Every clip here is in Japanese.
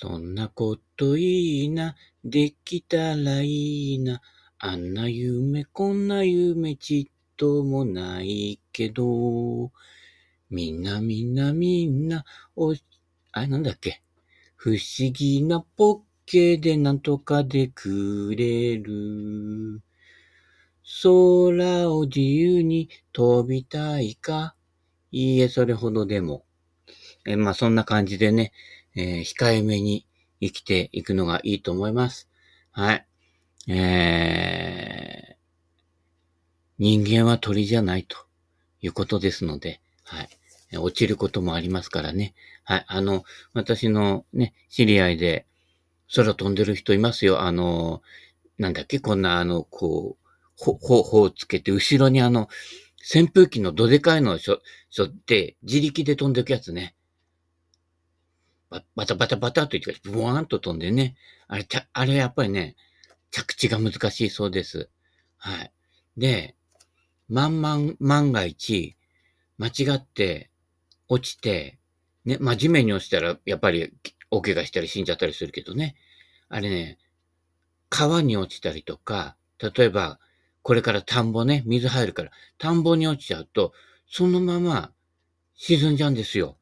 そんなこといいな、できたらいいな。あんな夢、こんな夢ちっともないけど、みんなみんなみんな、お、あ、なんだっけ？不思議なポッケでなんとかでくれる。空を自由に飛びたいか？いいえ、それほどでも。えまあ、そんな感じでね、えー、控えめに生きていくのがいいと思います。はい。えー、人間は鳥じゃないということですので、はい。落ちることもありますからね。はい。あの、私のね、知り合いで空飛んでる人いますよ。あの、なんだっけ、こんなあの、こう、ほ、ほ、ほをつけて、後ろにあの、扇風機のどでかいのをしょ、しょって、自力で飛んでいくやつね。ババタバタバタと言って、ブワーンと飛んでね。あれ、あれやっぱりね、着地が難しいそうです。はい。で、万万、万が一、間違って落ちて、ね、まあ、地面に落ちたら、やっぱり、大怪我したり死んじゃったりするけどね。あれね、川に落ちたりとか、例えば、これから田んぼね、水入るから、田んぼに落ちちゃうと、そのまま沈んじゃうんですよ。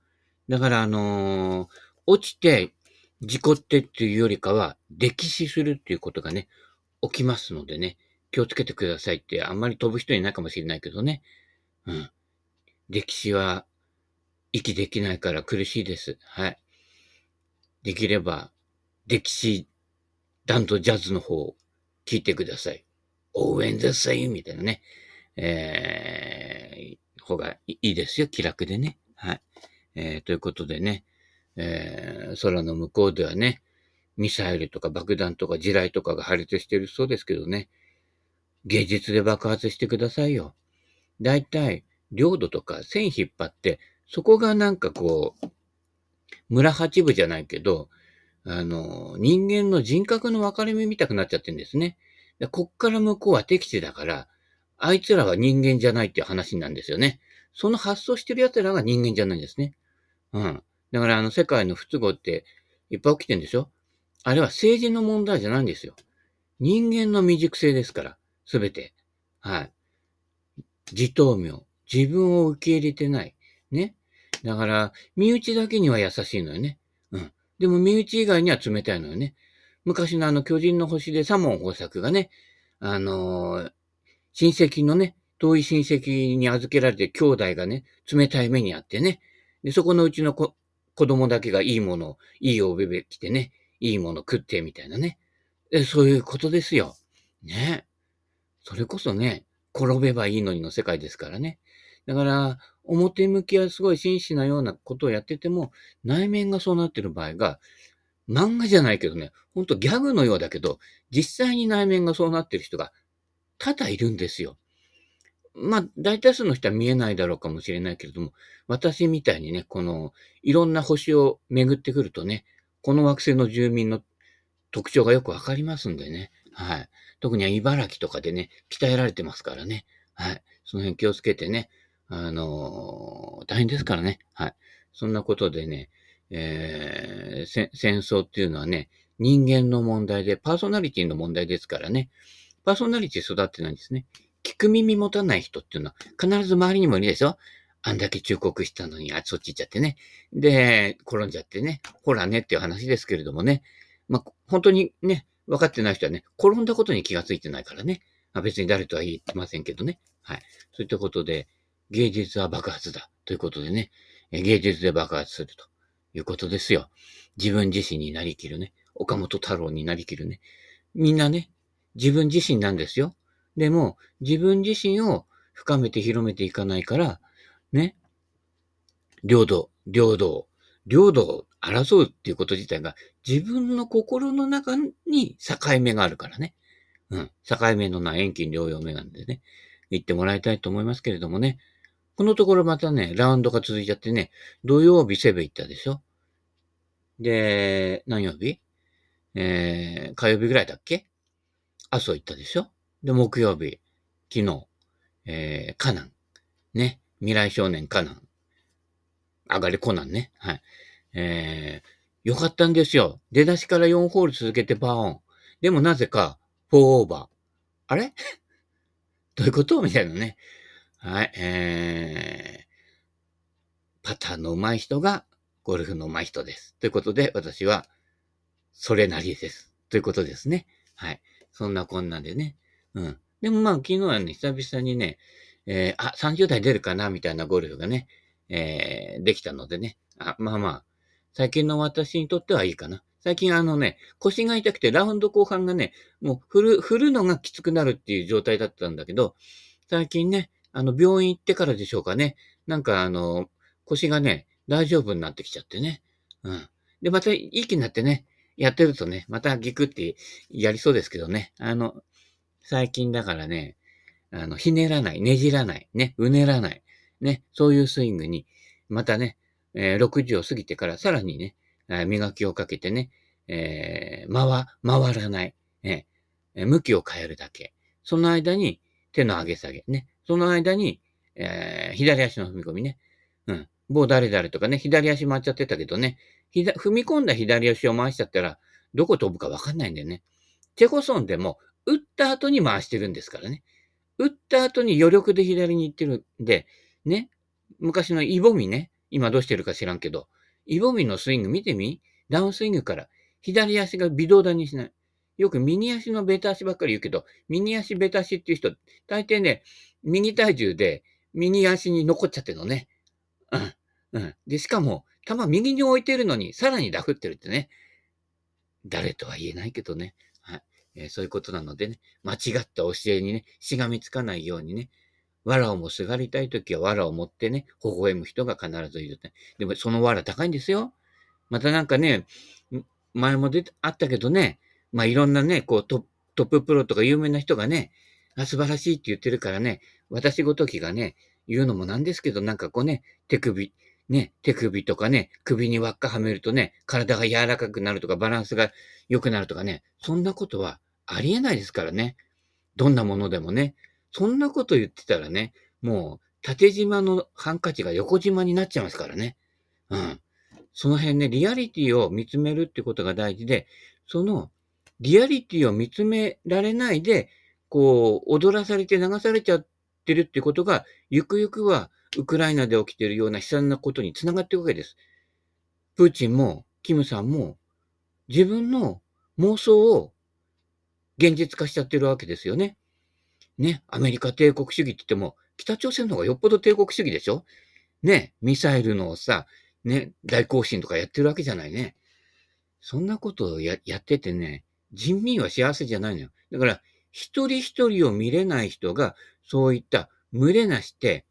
だから、あのー、落ちて、事故ってっていうよりかは、溺死するっていうことがね、起きますのでね、気をつけてくださいって、あんまり飛ぶ人いないかもしれないけどね。うん。歴史は息できないから苦しいです。はい。できれば、歴史ダントジャズの方を聞いてください。応援でさいみたいなね。えー、方がいいですよ。気楽でね。はい。えー、ということでね、えー、空の向こうではね、ミサイルとか爆弾とか地雷とかが破裂してるそうですけどね。芸術で爆発してくださいよ。だいい領土とか線引っ張って、そこがなんかこう、村八部じゃないけど、あの、人間の人格の分かれ目見たくなっちゃってるんですね。こっから向こうは敵地だから、あいつらは人間じゃないっていう話なんですよね。その発想してる奴らが人間じゃないんですね。うん。だからあの世界の不都合っていっぱい起きてるんでしょ？あれは政治の問題じゃないんですよ。人間の未熟性ですから。すべて。はい。自頭名。自分を受け入れてない。ね。だから、身内だけには優しいのよね。うん。でも、身内以外には冷たいのよね。昔のあの、巨人の星でサモン豊作がね、あのー、親戚のね、遠い親戚に預けられて兄弟がね、冷たい目にあってね。で、そこのうちの子子供だけがいいもの、いいおべべ着てね、いいもの食ってみたいなね。そういうことですよ。ね。それこそね、転べばいいのにの世界ですからね。だから、表向きはすごい真摯なようなことをやってても、内面がそうなってる場合が、漫画じゃないけどね、ほんとギャグのようだけど、実際に内面がそうなってる人が多々いるんですよ。まあ、大多数の人は見えないだろうかもしれないけれども、私みたいにね、この、いろんな星を巡ってくるとね、この惑星の住民の特徴がよくわかりますんでね。はい。特に茨城とかでね、鍛えられてますからね。はい。その辺気をつけてね。あのー、大変ですからね。はい。そんなことでね、えー、戦争っていうのはね、人間の問題で、パーソナリティの問題ですからね。パーソナリティ育ってないんですね。聞く耳持たない人っていうのは必ず周りにもいるでしょ？あんだけ忠告したのに、あ、そっち行っちゃってね。で、転んじゃってね。ほらねっていう話ですけれどもね。まあ、本当にね、分かってない人はね、転んだことに気がついてないからね。まあ、別に誰とは言ってませんけどね。はい。そういったことで、芸術は爆発だ。ということでね、芸術で爆発するということですよ。自分自身になりきるね。岡本太郎になりきるね。みんなね、自分自身なんですよ。でも、自分自身を深めて広めていかないから、ね、領土、領土、領土を争うっていうこと自体が自分の心の中に境目があるからね。うん。境目のない遠近両用目なんでね。言ってもらいたいと思いますけれどもね。このところまたね、ラウンドが続いちゃってね、土曜日セブ行ったでしょで、何曜日？えー、火曜日ぐらいだっけ？阿蘇行ったでしょで、木曜日、昨日、えー、カナン。ね。未来少年カナン。上がりコナンね。はい。えー、よかったんですよ。出だしから4ホール続けてパーオン。でもなぜか、4オーバー。あれ？どういうこと？みたいなね。はい、えー、パターンの上手い人がゴルフの上手い人です。ということで、私は、それなりです。ということですね。はい。そんなこんなんでね。うん。でもまあ、昨日はね、久々にね、えー、あ、30代出るかなみたいなゴルフがね、えー、できたのでね。あ、まあまあ、最近の私にとってはいいかな。最近あのね、腰が痛くてラウンド後半がね、もう振る、振るのがきつくなるっていう状態だったんだけど、最近ね、あの、病院行ってからでしょうかね。なんかあの、腰がね、大丈夫になってきちゃってね。うん。で、またいい気になってね、やってるとね、またギクってやりそうですけどね。あの、最近だからね、あの、ひねらない、ねじらない、ね、うねらない、ね、そういうスイングに、またね、えー、60を過ぎてからさらにね、磨きをかけてね、えー、回、回らない、ね、向きを変えるだけ。その間に手の上げ下げ、ね。その間に、えー、左足の踏み込みね。うん。某誰々とかね、左足回っちゃってたけどね、踏み込んだ左足を回しちゃったら、どこ飛ぶかわかんないんだよね。チェコソンでも、打った後に回してるんですからね。打った後に余力で左に行ってるんで、ね。昔のイボミね。今どうしてるか知らんけど、イボミのスイング見てみ？ダウンスイングから左足が微動だにしない。よく右足のベタ足ばっかり言うけど、右足ベタ足っていう人、大抵ね、右体重で右足に残っちゃってるのね。うん。うん。で、しかも、球右に置いてるのに、さらにダフってるってね。誰とは言えないけどね。えー、そういうことなのでね、間違った教えにね、しがみつかないようにね、藁をもすがりたいときは藁を持ってね、微笑む人が必ずいる。でもその藁高いんですよ。またなんかね、前も出あったけどね、まあいろんなね、こうトトッププロとか有名な人がね、あ、素晴らしいって言ってるからね、私ごときがね、言うのもなんですけど、なんかこうね、手首、ね、手首とかね、首に輪っかはめるとね、体が柔らかくなるとか、バランスが良くなるとかね、そんなことはありえないですからね。どんなものでもね。そんなこと言ってたらね、もう縦島のハンカチが横島になっちゃいますからね。うん。その辺ね、リアリティを見つめるってことが大事で、そのリアリティを見つめられないで、こう、踊らされて流されちゃってるってことが、ゆくゆくはウクライナで起きてるような悲惨なことにつながっていくわけです。プーチンも、キムさんも、自分の妄想を現実化しちゃってるわけですよね。ね、アメリカ帝国主義って言っても、北朝鮮の方がよっぽど帝国主義でしょ？ね、ミサイルのさ、ね、大行進とかやってるわけじゃないね。そんなことをややっててね、人民は幸せじゃないのよ。だから、一人一人を見れない人が、そういった群れなして、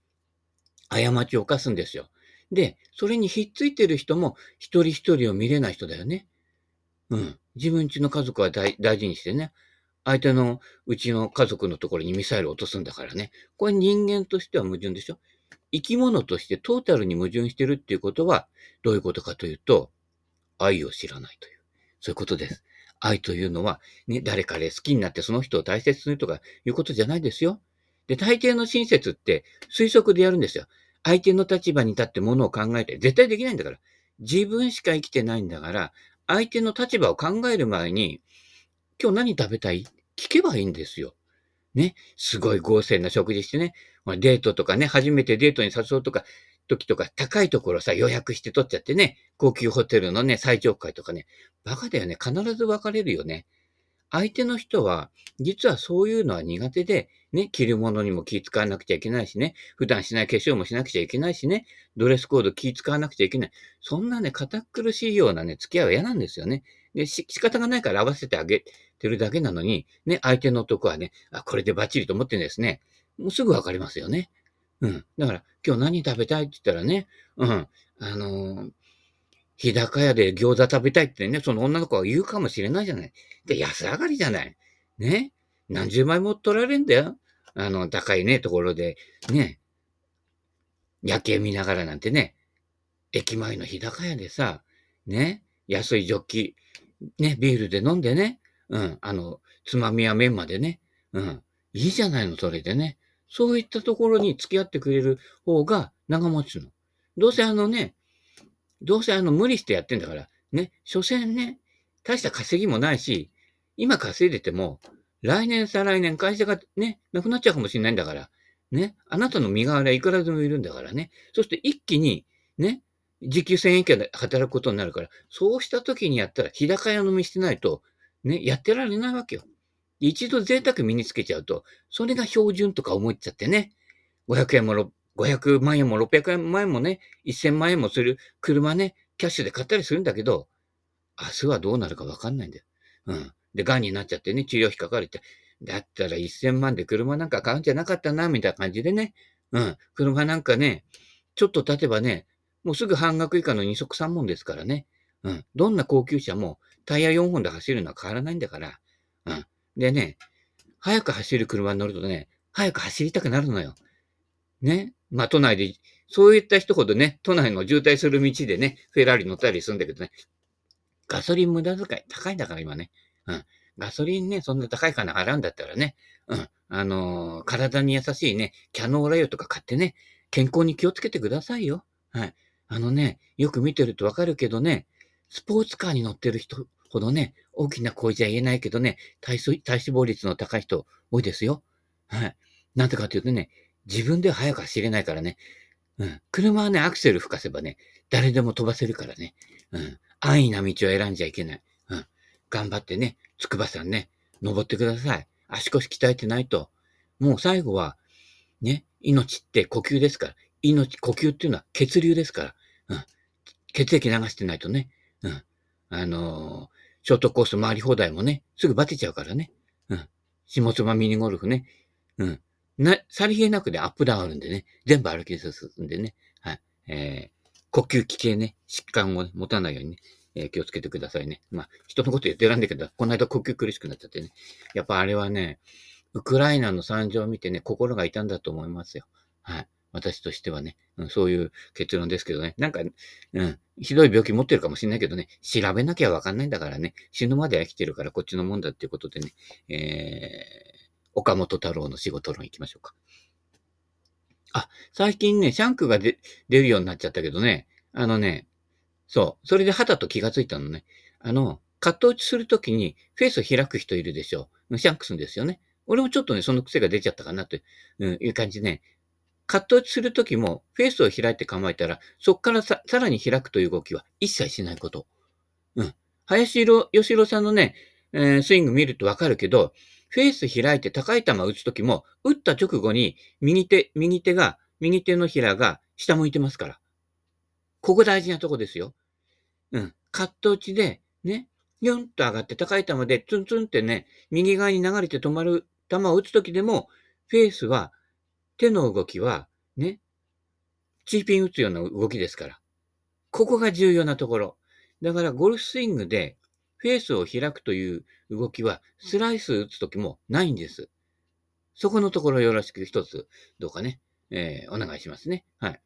過ちを犯すんですよ。で、それにひっついてる人も、一人一人を見れない人だよね。うん。自分ちの家族は大事にしてね。相手のうちの家族のところにミサイルを落とすんだからね。これ人間としては矛盾でしょ？生き物としてトータルに矛盾してるっていうことは、どういうことかというと、愛を知らないという。そういうことです。愛というのは、ね、誰かで好きになってその人を大切にするとかいうことじゃないですよ。で、大抵の親切って推測でやるんですよ。相手の立場に立ってものを考えて、絶対できないんだから。自分しか生きてないんだから、相手の立場を考える前に、今日何食べたい？聞けばいいんですよ。ね。すごい豪勢な食事してね。デートとかね、初めてデートに誘うとか、時とか、高いところさ、予約して取っちゃってね、高級ホテルのね、最上階とかね、バカだよね。必ず別れるよね。相手の人は、実はそういうのは苦手で、ね、着るものにも気使わなくちゃいけないしね、普段しない化粧もしなくちゃいけないしね、ドレスコード気使わなくちゃいけない。そんなね、堅苦しいようなね、付き合いは嫌なんですよね。で、し、仕方がないから合わせてあげてるだけなのに、ね、相手の男はね、あ、これでバッチリと思ってんですね。もうすぐわかりますよね。うん。だから、今日何食べたいって言ったらね、うん。あのー、日高屋で餃子食べたいってね、その女の子は言うかもしれないじゃない。で、安上がりじゃない。ね。何十枚も取られんだよ。あの、高いね、ところで、ね。夜景見ながらなんてね。駅前の日高屋でさ、ね。安いジョッキ、ね、ビールで飲んでね。うん。あの、つまみや麺までね。うん。いいじゃないの、それでね。そういったところに付き合ってくれる方が長持つの。どうせあのね、どうせあの無理してやってんだから、ね、所詮ね、大した稼ぎもないし、今稼いでても、来年再来年会社がね、なくなっちゃうかもしれないんだから、ね、あなたの身代わりはいくらでもいるんだからね。そして一気に、ね、時給1000円以下で働くことになるから、そうした時にやったら、日高屋飲みしてないと、ね、やってられないわけよ。一度贅沢身につけちゃうと、それが標準とか思っちゃってね、500円も500万円も600万円もね、1000万円もする車ね、キャッシュで買ったりするんだけど、明日はどうなるかわかんないんだよ。うん。で、癌になっちゃってね、治療費かかるって。だったら1000万で車なんか買うんじゃなかったな、みたいな感じでね。うん。車なんかね、ちょっと経てばね、もうすぐ半額以下の二足三門ですからね。うん。どんな高級車もタイヤ4本で走るのは変わらないんだから。うん。でね、早く走る車に乗るとね、早く走りたくなるのよ。ね。まあ、都内で、そういった人ほどね、都内の渋滞する道でね、フェラーリ乗ったりするんだけどね、ガソリン無駄遣い高いんだから今ね。うん。ガソリンね、そんな高い金払うんだったらね、うん。あのー、体に優しいね、キャノーラ油とか買ってね、健康に気をつけてくださいよ。はい。あのね、よく見てるとわかるけどね、スポーツカーに乗ってる人ほどね、大きな声じゃ言えないけどね、体体脂肪率の高い人多いですよ。はい。なんでかというとね、自分では速く走れないからね。うん。車はね、アクセル吹かせばね、誰でも飛ばせるからね。うん。安易な道を選んじゃいけない。うん。頑張ってね、筑波山ね、登ってください。足腰鍛えてないと。もう最後は、ね、命って呼吸ですから。命、呼吸っていうのは血流ですから。うん。血液流してないとね。うん。あのー、ショートコース回り放題もね、すぐバテちゃうからね。うん。下妻ミニゴルフね。うん。な、さりげなくでアップダウンあるんでね、全部歩き進んでね、はい。えー、呼吸器系ね、疾患を、ね、持たないようにね、えー、気をつけてくださいね。まあ、人のこと言ってらんだけど、この間呼吸苦しくなっちゃってね。やっぱあれはね、ウクライナの惨状を見てね、心が痛んだと思いますよ。はい。私としてはね、うん、そういう結論ですけどね。なんか、うん、ひどい病気持ってるかもしれないけどね、調べなきゃわかんないんだからね、死ぬまでは生きてるからこっちのもんだっていうことでね、えー、岡本太郎の仕事論行きましょうか。あ、最近ね、シャンクが出るようになっちゃったけどね、あのね、そう、それではたと気がついたのね。あの、カット打ちするときにフェイスを開く人いるでしょう。シャンクすんですよね。俺もちょっとね、その癖が出ちゃったかなって、うん、いう感じね。カット打ちするときも、フェイスを開いて構えたら、そっからささらに開くという動きは一切しないこと。うん。林由郎さんのね、えー、スイング見るとわかるけど、フェース開いて高い球打つときも、打った直後に右手、右手が、右手のひらが下向いてますから。ここ大事なとこですよ。うん。カット打ちで、ね、ニュンと上がって高い球でツンツンってね、右側に流れて止まる球を打つときでも、フェースは、手の動きは、ね、チーピン打つような動きですから。ここが重要なところ。だからゴルフスイングでフェースを開くという動きは、スライス打つときもないんです。そこのところよろしく一つ、どうかね、えー、お願いしますね。はい。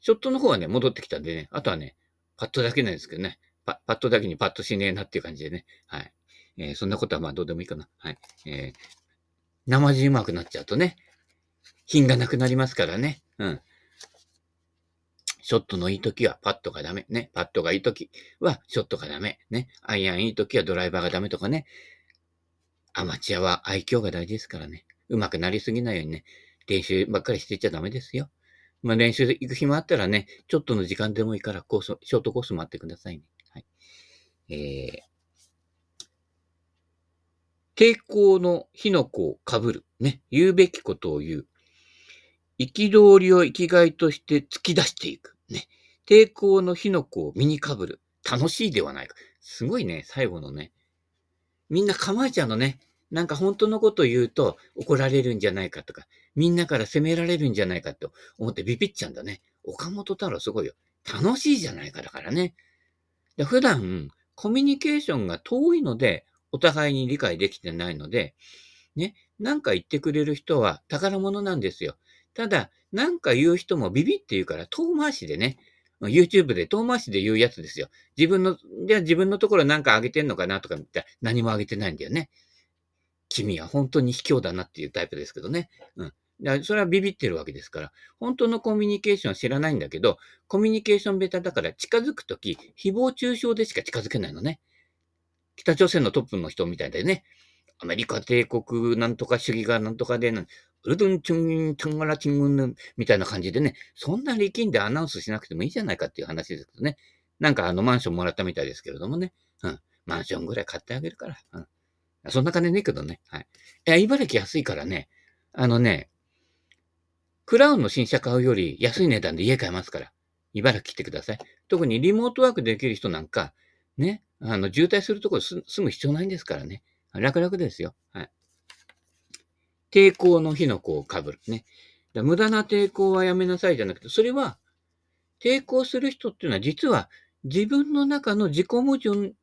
ショットの方はね、戻ってきたんでね、あとはね、パッドだけなんですけどね、パパッドだけにパッドしねえなっていう感じでね、はい。えー、そんなことはまあどうでもいいかな。はい。えー、生地うまくなっちゃうとね、品がなくなりますからね。うん。ショットのいい時はパットがダメ。ね。パットがいい時はショットがダメ。ね。アイアンいい時はドライバーがダメとかね。アマチュアは愛嬌が大事ですからね。上手くなりすぎないようにね。練習ばっかりしてちゃダメですよ。まあ練習行く暇あったらね、ちょっとの時間でもいいからコース、ショートコース待ってくださいね。はい。えー、抵抗の火の粉をかぶる。ね。言うべきことを言う。憤りを生きがいとして突き出していく。ね、抵抗の火の粉を身にかぶる。楽しいではないか。すごいね、最後のね。みんな構えちゃうのね。なんか本当のこと言うと怒られるんじゃないかとか、みんなから責められるんじゃないかと思ってビビっちゃうんだね。岡本太郎すごいよ。楽しいじゃないかだからね。で普段、コミュニケーションが遠いので、お互いに理解できてないので、ね、なんか言ってくれる人は宝物なんですよ。ただ、なんか言う人もビビって言うから遠回しでね、YouTube で遠回しで言うやつですよ。自分の、じゃあ自分のところなんか上げてんのかなとか見たら何も上げてないんだよね。君は本当に卑怯だなっていうタイプですけどね。うん。だそれはビビってるわけですから、本当のコミュニケーションは知らないんだけど、コミュニケーションベタだから近づくとき、誹謗中傷でしか近づけないのね。北朝鮮のトップの人みたいでね、アメリカ帝国なんとか主義がなんとかで、ウルドンチュン、チャンガラチングンみたいな感じでね、そんな力んでアナウンスしなくてもいいじゃないかっていう話ですけどね。なんかあのマンションもらったみたいですけれどもね。うん。マンションぐらい買ってあげるから。うん。そんな金ねえけどね。はい。いや、茨城安いからね。あのね、クラウンの新車買うより安い値段で家買えますから。茨城来てください。特にリモートワークできる人なんか、ね、あの、渋滞するところ住む必要ないんですからね。楽々ですよ。はい。抵抗の火の粉を被る。ね。無駄な抵抗はやめなさいじゃなくて、それは、抵抗する人っていうのは実は自分の中の自己矛盾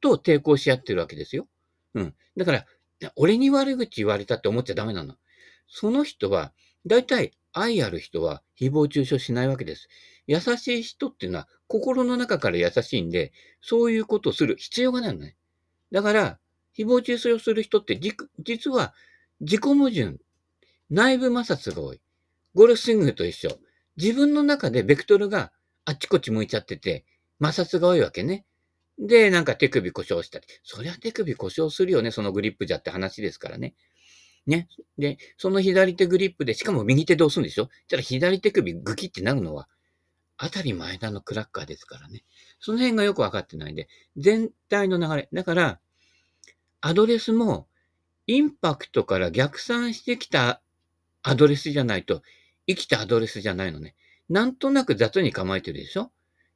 と抵抗し合ってるわけですよ。うん。だから、俺に悪口言われたって思っちゃダメなの。その人は、大体愛ある人は誹謗中傷しないわけです。優しい人っていうのは心の中から優しいんで、そういうことをする必要がないのね。だから、誹謗中傷する人って実は自己矛盾、内部摩擦が多い。ゴルフスイングと一緒。自分の中でベクトルがあっちこっち向いちゃってて、摩擦が多いわけね。で、なんか手首故障したり。そりゃ手首故障するよね、そのグリップじゃって話ですからね。ね。で、その左手グリップで、しかも右手で押すんでしょ？じゃあ左手首グキってなるのは、当たり前田のクラッカーですからね。その辺がよくわかってないんで、全体の流れ。だから、アドレスも、インパクトから逆算してきたアドレスじゃないと、生きたアドレスじゃないのね。なんとなく雑に構えてるでしょ？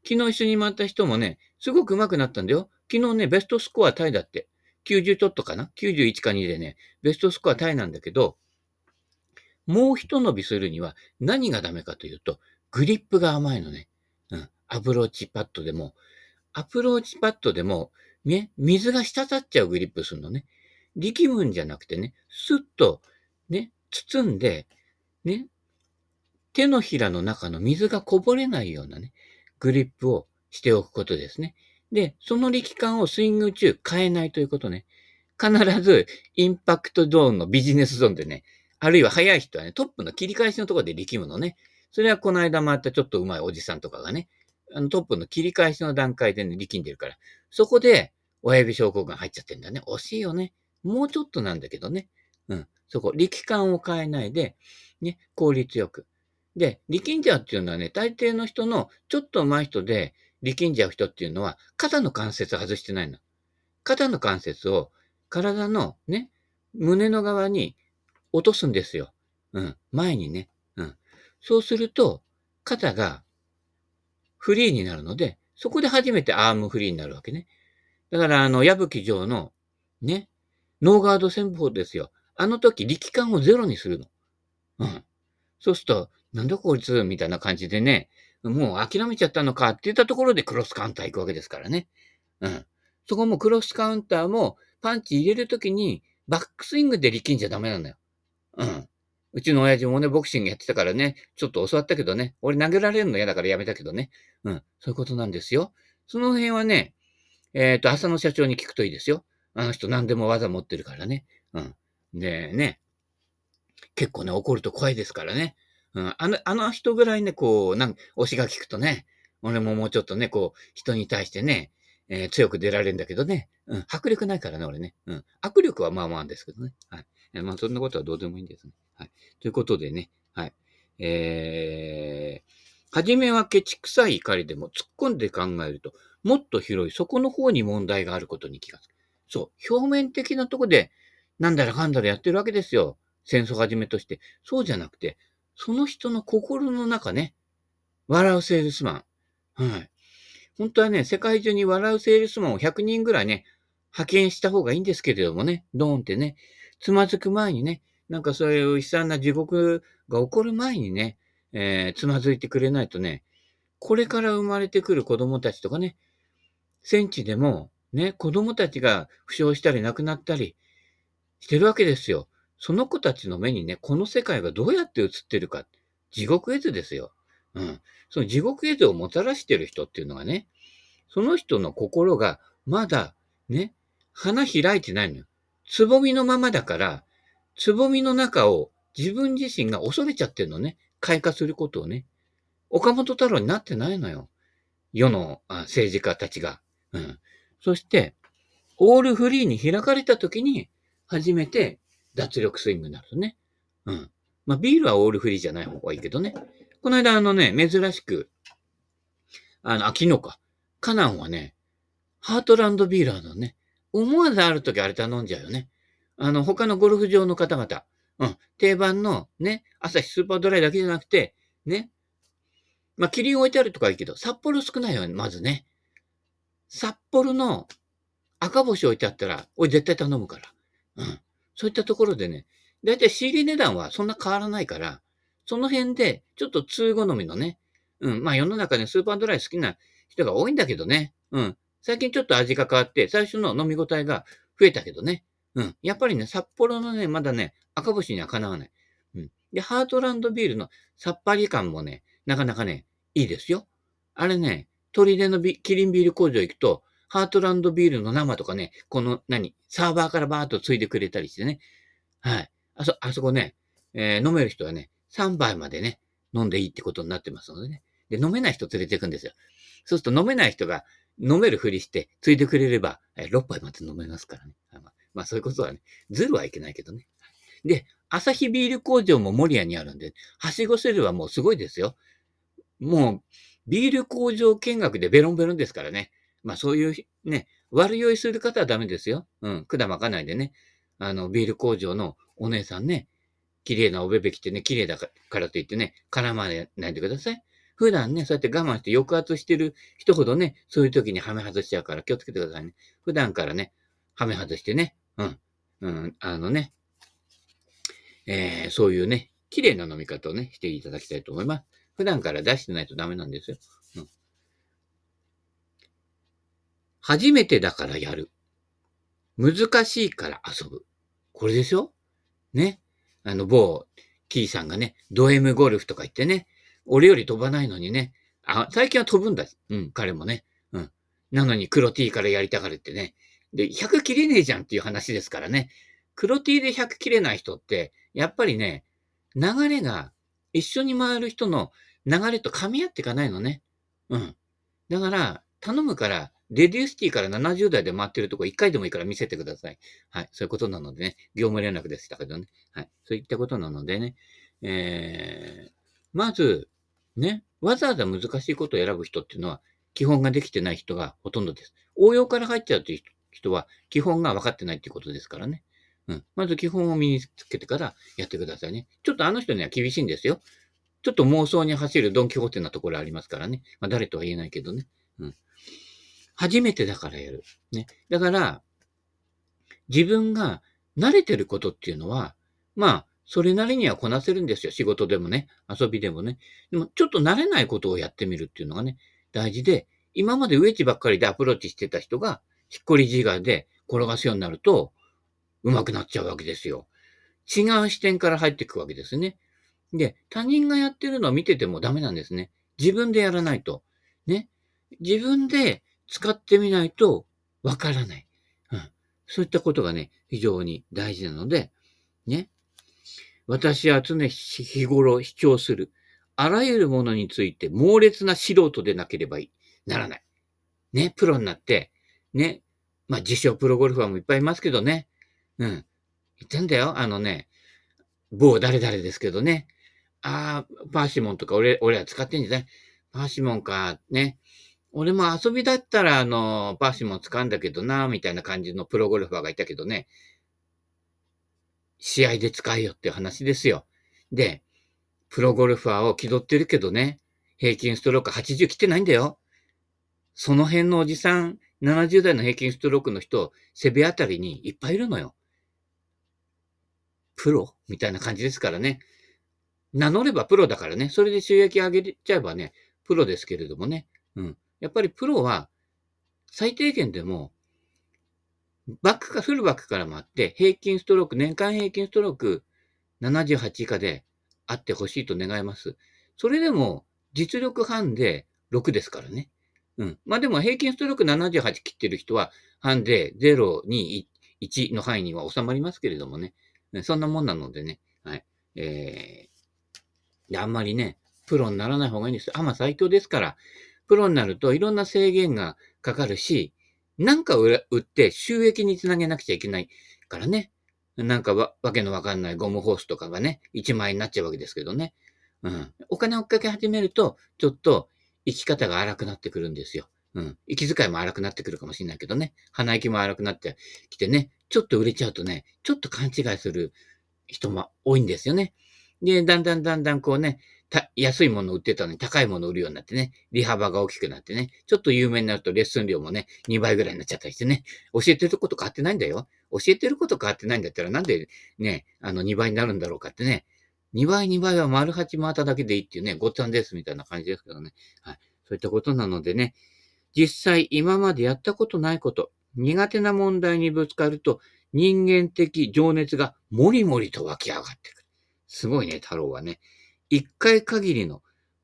昨日一緒に回った人もね、すごく上手くなったんだよ。昨日ね、ベストスコアタイだって。90ちょっとかな ?91 か2でね、ベストスコアタイなんだけど、もう一伸びするには何がダメかというと、グリップが甘いのね。うん。アプローチパットでも、アプローチパットでも、ね、水が滴っちゃうグリップするのね。力むんじゃなくてね、スッと、ね、包んで、ね、手のひらの中の水がこぼれないようなね、グリップをしておくことですね。で、その力感をスイング中変えないということね。必ずインパクトゾーンのビジネスゾーンでね、あるいは早い人はね、トップの切り返しのところで力むのね。それはこの間回ったちょっと上手いおじさんとかがね、あのトップの切り返しの段階でね、力んでるから。そこで親指症候群入っちゃってんだね。惜しいよね。もうちょっとなんだけどね。うん。そこ、力感を変えないで、ね、効率よく。で、力んじゃうっていうのはね、大抵の人のちょっと上手い人で力んじゃう人っていうのは、肩の関節外してないの。肩の関節を体のね、胸の側に落とすんですよ。うん。前にね。うん。そうすると、肩がフリーになるので、そこで初めてアームフリーになるわけね。だから、あの、矢吹城の、ね、ノーガード戦法ですよ。あの時、力感をゼロにするの。うん。そうすると、なんだこいつみたいな感じでね、もう諦めちゃったのかって言ったところでクロスカウンター行くわけですからね。うん。そこもクロスカウンターもパンチ入れるときにバックスイングで力んじゃダメなんだよ。うん。うちの親父もね、ボクシングやってたからね、ちょっと教わったけどね、俺投げられるの嫌だからやめたけどね。うん。そういうことなんですよ。その辺はね、えっ、ー、と、浅野社長に聞くといいですよ。あの人何でも技持ってるからね。うん。で、ね。結構ね、怒ると怖いですからね。うん、あの、あの人ぐらいね、こう、なん、推しが効くとね、俺ももうちょっとね、こう、人に対してね、えー、強く出られるんだけどね、うん、迫力ないからね、俺ね。うん。握力はまあまあですけどね。はい。え、まあ、そんなことはどうでもいいんですね。はい。ということでね、はい。えー、はじめはケチくさい怒りでも突っ込んで考えると、もっと広い、そこの方に問題があることに気がつく。そう。表面的なとこで、なんだらかんだらやってるわけですよ。戦争はじめとして。そうじゃなくて、その人の心の中ね、笑うセールスマン。はい。本当はね、世界中に笑うセールスマンを100人ぐらいね、派遣した方がいいんですけれどもね、ドーンってね、つまずく前にね、なんかそういう悲惨な地獄が起こる前にね、えー、つまずいてくれないとね、これから生まれてくる子供たちとかね、戦地でも、ね、子供たちが負傷したり亡くなったりしてるわけですよ。その子たちの目にね、この世界がどうやって映ってるか。地獄絵図ですよ。うん。その地獄絵図をもたらしてる人っていうのがね、その人の心がまだね、花開いてないのよ。つぼみのままだから、つぼみの中を自分自身が恐れちゃってるのね。開花することをね。岡本太郎になってないのよ。世の政治家たちが。うん。そして、オールフリーに開かれた時に、初めて脱力スイングになるとね。うん。まあ、ビールはオールフリーじゃない方がいいけどね。この間、あのね、珍しく、あの、あ、昨日か。カナンはね、ハートランドビーラーのね、思わずある時あれ頼んじゃうよね。あの、他のゴルフ場の方々、うん、定番のね、朝日スーパードライだけじゃなくて、ね、まあ、キリン置いてあるとかいいけど、札幌少ないよね、まずね。札幌の赤星置いてあったら、俺絶対頼むから。うん。そういったところでね、だいたい仕入れ値段はそんな変わらないから、その辺で、ちょっと通好みのね、うん、まあ世の中でスーパードライ好きな人が多いんだけどね、うん。最近ちょっと味が変わって、最初の飲み応えが増えたけどね、うん。やっぱりね、札幌のね、まだね、赤星にはかなわない。うん。で、ハートランドビールのさっぱり感もね、なかなかね、いいですよ。あれね、鳥出のビキリンビール工場行くと、ハートランドビールの生とかね、この何、サーバーからバーっとついでくれたりしてね。はい。あそ、あそこね、えー、飲める人はね、3杯までね、飲んでいいってことになってますのでね。で、飲めない人連れてくんですよ。そうすると飲めない人が飲めるふりして、ついてくれれば、え6杯まで飲めますからね。まあ、そういうことはね、ずるはいけないけどね。で、朝日ビール工場も守谷にあるんで、はしごセルはもうすごいですよ。もう、ビール工場見学でベロンベロンですからね。まあそういうね、悪酔いする方はダメですよ。うん、管巻かないでね。あの、ビール工場のお姉さんね、綺麗なおべべ着てね、綺麗だからといってね、絡まないでください。普段ね、そうやって我慢して抑圧してる人ほどね、そういう時にはめ外しちゃうから気をつけてくださいね。普段からね、はめ外してね、うん、うん、あのね、えー、そういうね、綺麗な飲み方をね、していただきたいと思います。普段から出してないとダメなんですよ。うん、初めてだからやる。難しいから遊ぶ。これでしょね。あの、某、キーさんがね、ド M ゴルフとか言ってね、俺より飛ばないのにね、あ、最近は飛ぶんだ。うん、彼もね。うん。なのに黒 T からやりたがるってね。で、100切れねえじゃんっていう話ですからね。黒 T で100切れない人って、やっぱりね、流れが一緒に回る人の流れと噛み合っていかないのね。うん。だから、頼むから、レデュースティーから70代で回ってるとこ1回でもいいから見せてください。はい。そういうことなのでね。業務連絡でしたけどね。はい。そういったことなのでね。えー、まず、ね、わざわざ難しいことを選ぶ人っていうのは、基本ができてない人がほとんどです。応用から入っちゃうという人は、基本が分かってないっていうことですからね。うん。まず基本を身につけてからやってくださいね。ちょっとあの人には厳しいんですよ。ちょっと妄想に走るドンキホーテなところありますからね。まあ誰とは言えないけどね。うん。初めてだからやる。ね。だから、自分が慣れてることっていうのは、まあ、それなりにはこなせるんですよ。仕事でもね、遊びでもね。でも、ちょっと慣れないことをやってみるっていうのがね、大事で、今までウェッジばっかりでアプローチしてた人が、ひっこり自我で転がすようになると、上手くなっちゃうわけですよ。違う視点から入っていくわけですね。で、他人がやってるのを見ててもダメなんですね。自分でやらないと。ね。自分で使ってみないとわからない。うん。そういったことがね、非常に大事なので、ね。私は常日頃主張する。あらゆるものについて猛烈な素人でなければならない。ね、プロになって、ね、まあ自称プロゴルファーもいっぱいいますけどね。うん。言ってんだよ。あのね、某誰々ですけどね。ああ、パーシモンとか俺、俺は使ってんじゃないパーシモンか、ね。俺も遊びだったら、あの、パーシモン使うんだけどな、みたいな感じのプロゴルファーがいたけどね。試合で使えよっていう話ですよ。で、プロゴルファーを気取ってるけどね、平均ストローク80来てないんだよ。その辺のおじさん、70代の平均ストロークの人、セベあたりにいっぱいいるのよ。プロみたいな感じですからね。名乗ればプロだからね。それで収益上げちゃえばね、プロですけれどもね。うん。やっぱりプロは、最低限でも、バックか、フルバックからもあって、平均ストローク、年間平均ストローク78以下であってほしいと願います。それでも、実力半で6ですからね。うん。まあでも平均ストローク78切ってる人は、半で0、2、1の範囲には収まりますけれどもね。そんなもんなのでね。はい。えー、あんまりね、プロにならない方がいいんですよ。アマ最強ですから、プロになるといろんな制限がかかるし、なんか売って収益につなげなくちゃいけないからね。なんかわけのわかんないゴムホースとかがね、1万円になっちゃうわけですけどね。うん。お金追っかけ始めると、ちょっと生き方が荒くなってくるんですよ。うん。息遣いも荒くなってくるかもしれないけどね。鼻息も荒くなってきてね。ちょっと売れちゃうとね、ちょっと勘違いする人も多いんですよね。で、だんだんだんだんこうね、安いもの売ってたのに高いもの売るようになってね、利幅が大きくなってね、ちょっと有名になるとレッスン料もね、2倍ぐらいになっちゃったりしてね、教えてること変わってないんだよ。教えてること変わってないんだったらなんでね、あの2倍になるんだろうかってね、2倍2倍は丸8回っただけでいいっていうね、ごっつぁんですみたいな感じですけどね。はい。そういったことなのでね、実際今までやったことないこと、苦手な問題にぶつかると、人間的情熱がもりもりと湧き上がってくる。すごいね、太郎はね。一回限りの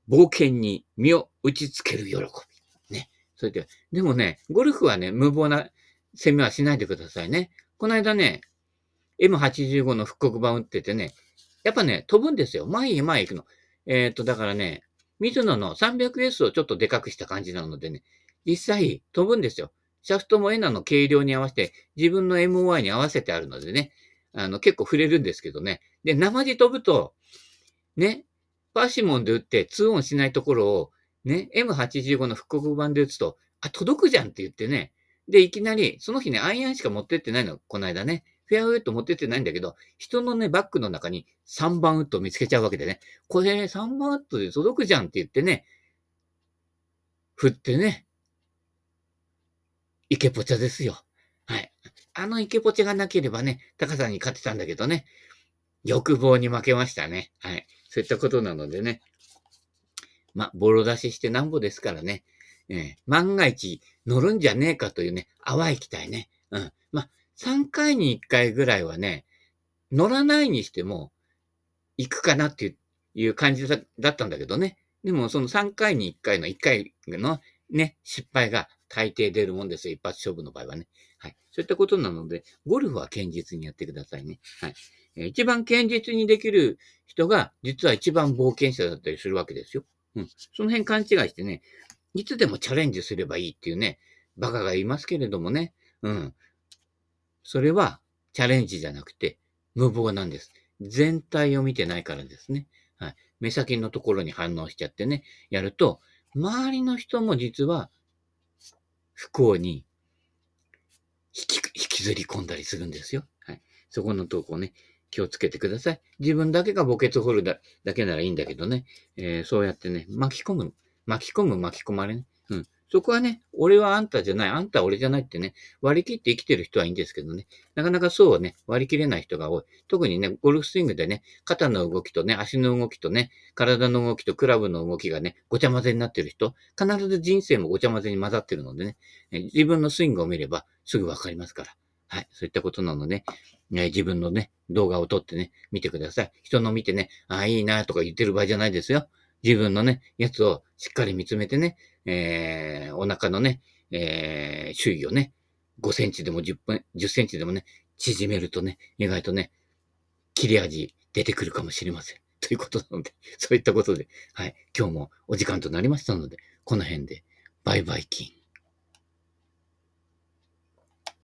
冒険に身を打ちつける喜び。ね。それで、でもね、ゴルフはね、無謀な攻めはしないでくださいね。この間ね、M85 の復刻版打っててね、やっぱね、飛ぶんですよ。前へ前へ行くの。えっ、ー、と、だからね、水野の 300S をちょっとでかくした感じなのでね、実際飛ぶんですよ。シャフトもエナの軽量に合わせて、自分の MOI に合わせてあるのでね、あの、結構触れるんですけどね。で、生地飛ぶと、ね、パーシモンで打って2オンしないところを、ね、M85 の復刻版で打つと、あ、届くじゃんって言ってね。で、いきなり、その日ね、アイアンしか持ってってないの、この間ね。フェアウェイト持ってってないんだけど、人のね、バッグの中に3番ウッドを見つけちゃうわけでね。これ3番ウッドで届くじゃんって言ってね、振ってね、イケポチャですよ。はい。あのイケポチャがなければね、高さんに勝てたんだけどね、欲望に負けましたね。はい。そういったことなのでね。まボロ出ししてなんぼですからね。えー、万が一乗るんじゃねえかというね、淡い期待ね。うん。ま3回に1回ぐらいはね、乗らないにしても、行くかなっていう感じだったんだけどね。でもその3回に1回の1回のね、失敗が大抵出るもんですよ。一発勝負の場合はね。はい。そういったことなので、ゴルフは堅実にやってくださいね。はい。一番堅実にできる人が、実は一番冒険者だったりするわけですよ。うん。その辺勘違いしてね、いつでもチャレンジすればいいっていうね、バカがいますけれどもね。うん。それはチャレンジじゃなくて無謀なんです。全体を見てないからですね。はい。目先のところに反応しちゃってね、やると、周りの人も実は不幸に引き、引きずり込んだりするんですよ。はい。そこのとこね、気をつけてください。自分だけが墓穴掘るだだけならいいんだけどね、えー、そうやってね、巻き込む。巻き込む、巻き込まれね。うん。そこはね、俺はあんたじゃない、あんたは俺じゃないってね、割り切って生きてる人はいいんですけどね、なかなかそうはね、割り切れない人が多い。特にね、ゴルフスイングでね、肩の動きとね、足の動きとね、体の動きとクラブの動きがね、ごちゃ混ぜになってる人、必ず人生もごちゃ混ぜに混ざってるのでね、自分のスイングを見ればすぐわかりますから。はい。そういったことなので、ね、自分のね、動画を撮ってね、見てください。人の見てね、ああ、いいなとか言ってる場合じゃないですよ。自分のね、やつをしっかり見つめてね、えー、お腹のね、えー、周囲をね、5センチでも10分、10センチでもね、縮めるとね、意外とね、切れ味出てくるかもしれません。ということなので、そういったことで、はい、今日もお時間となりましたので、この辺で、バイバイキン。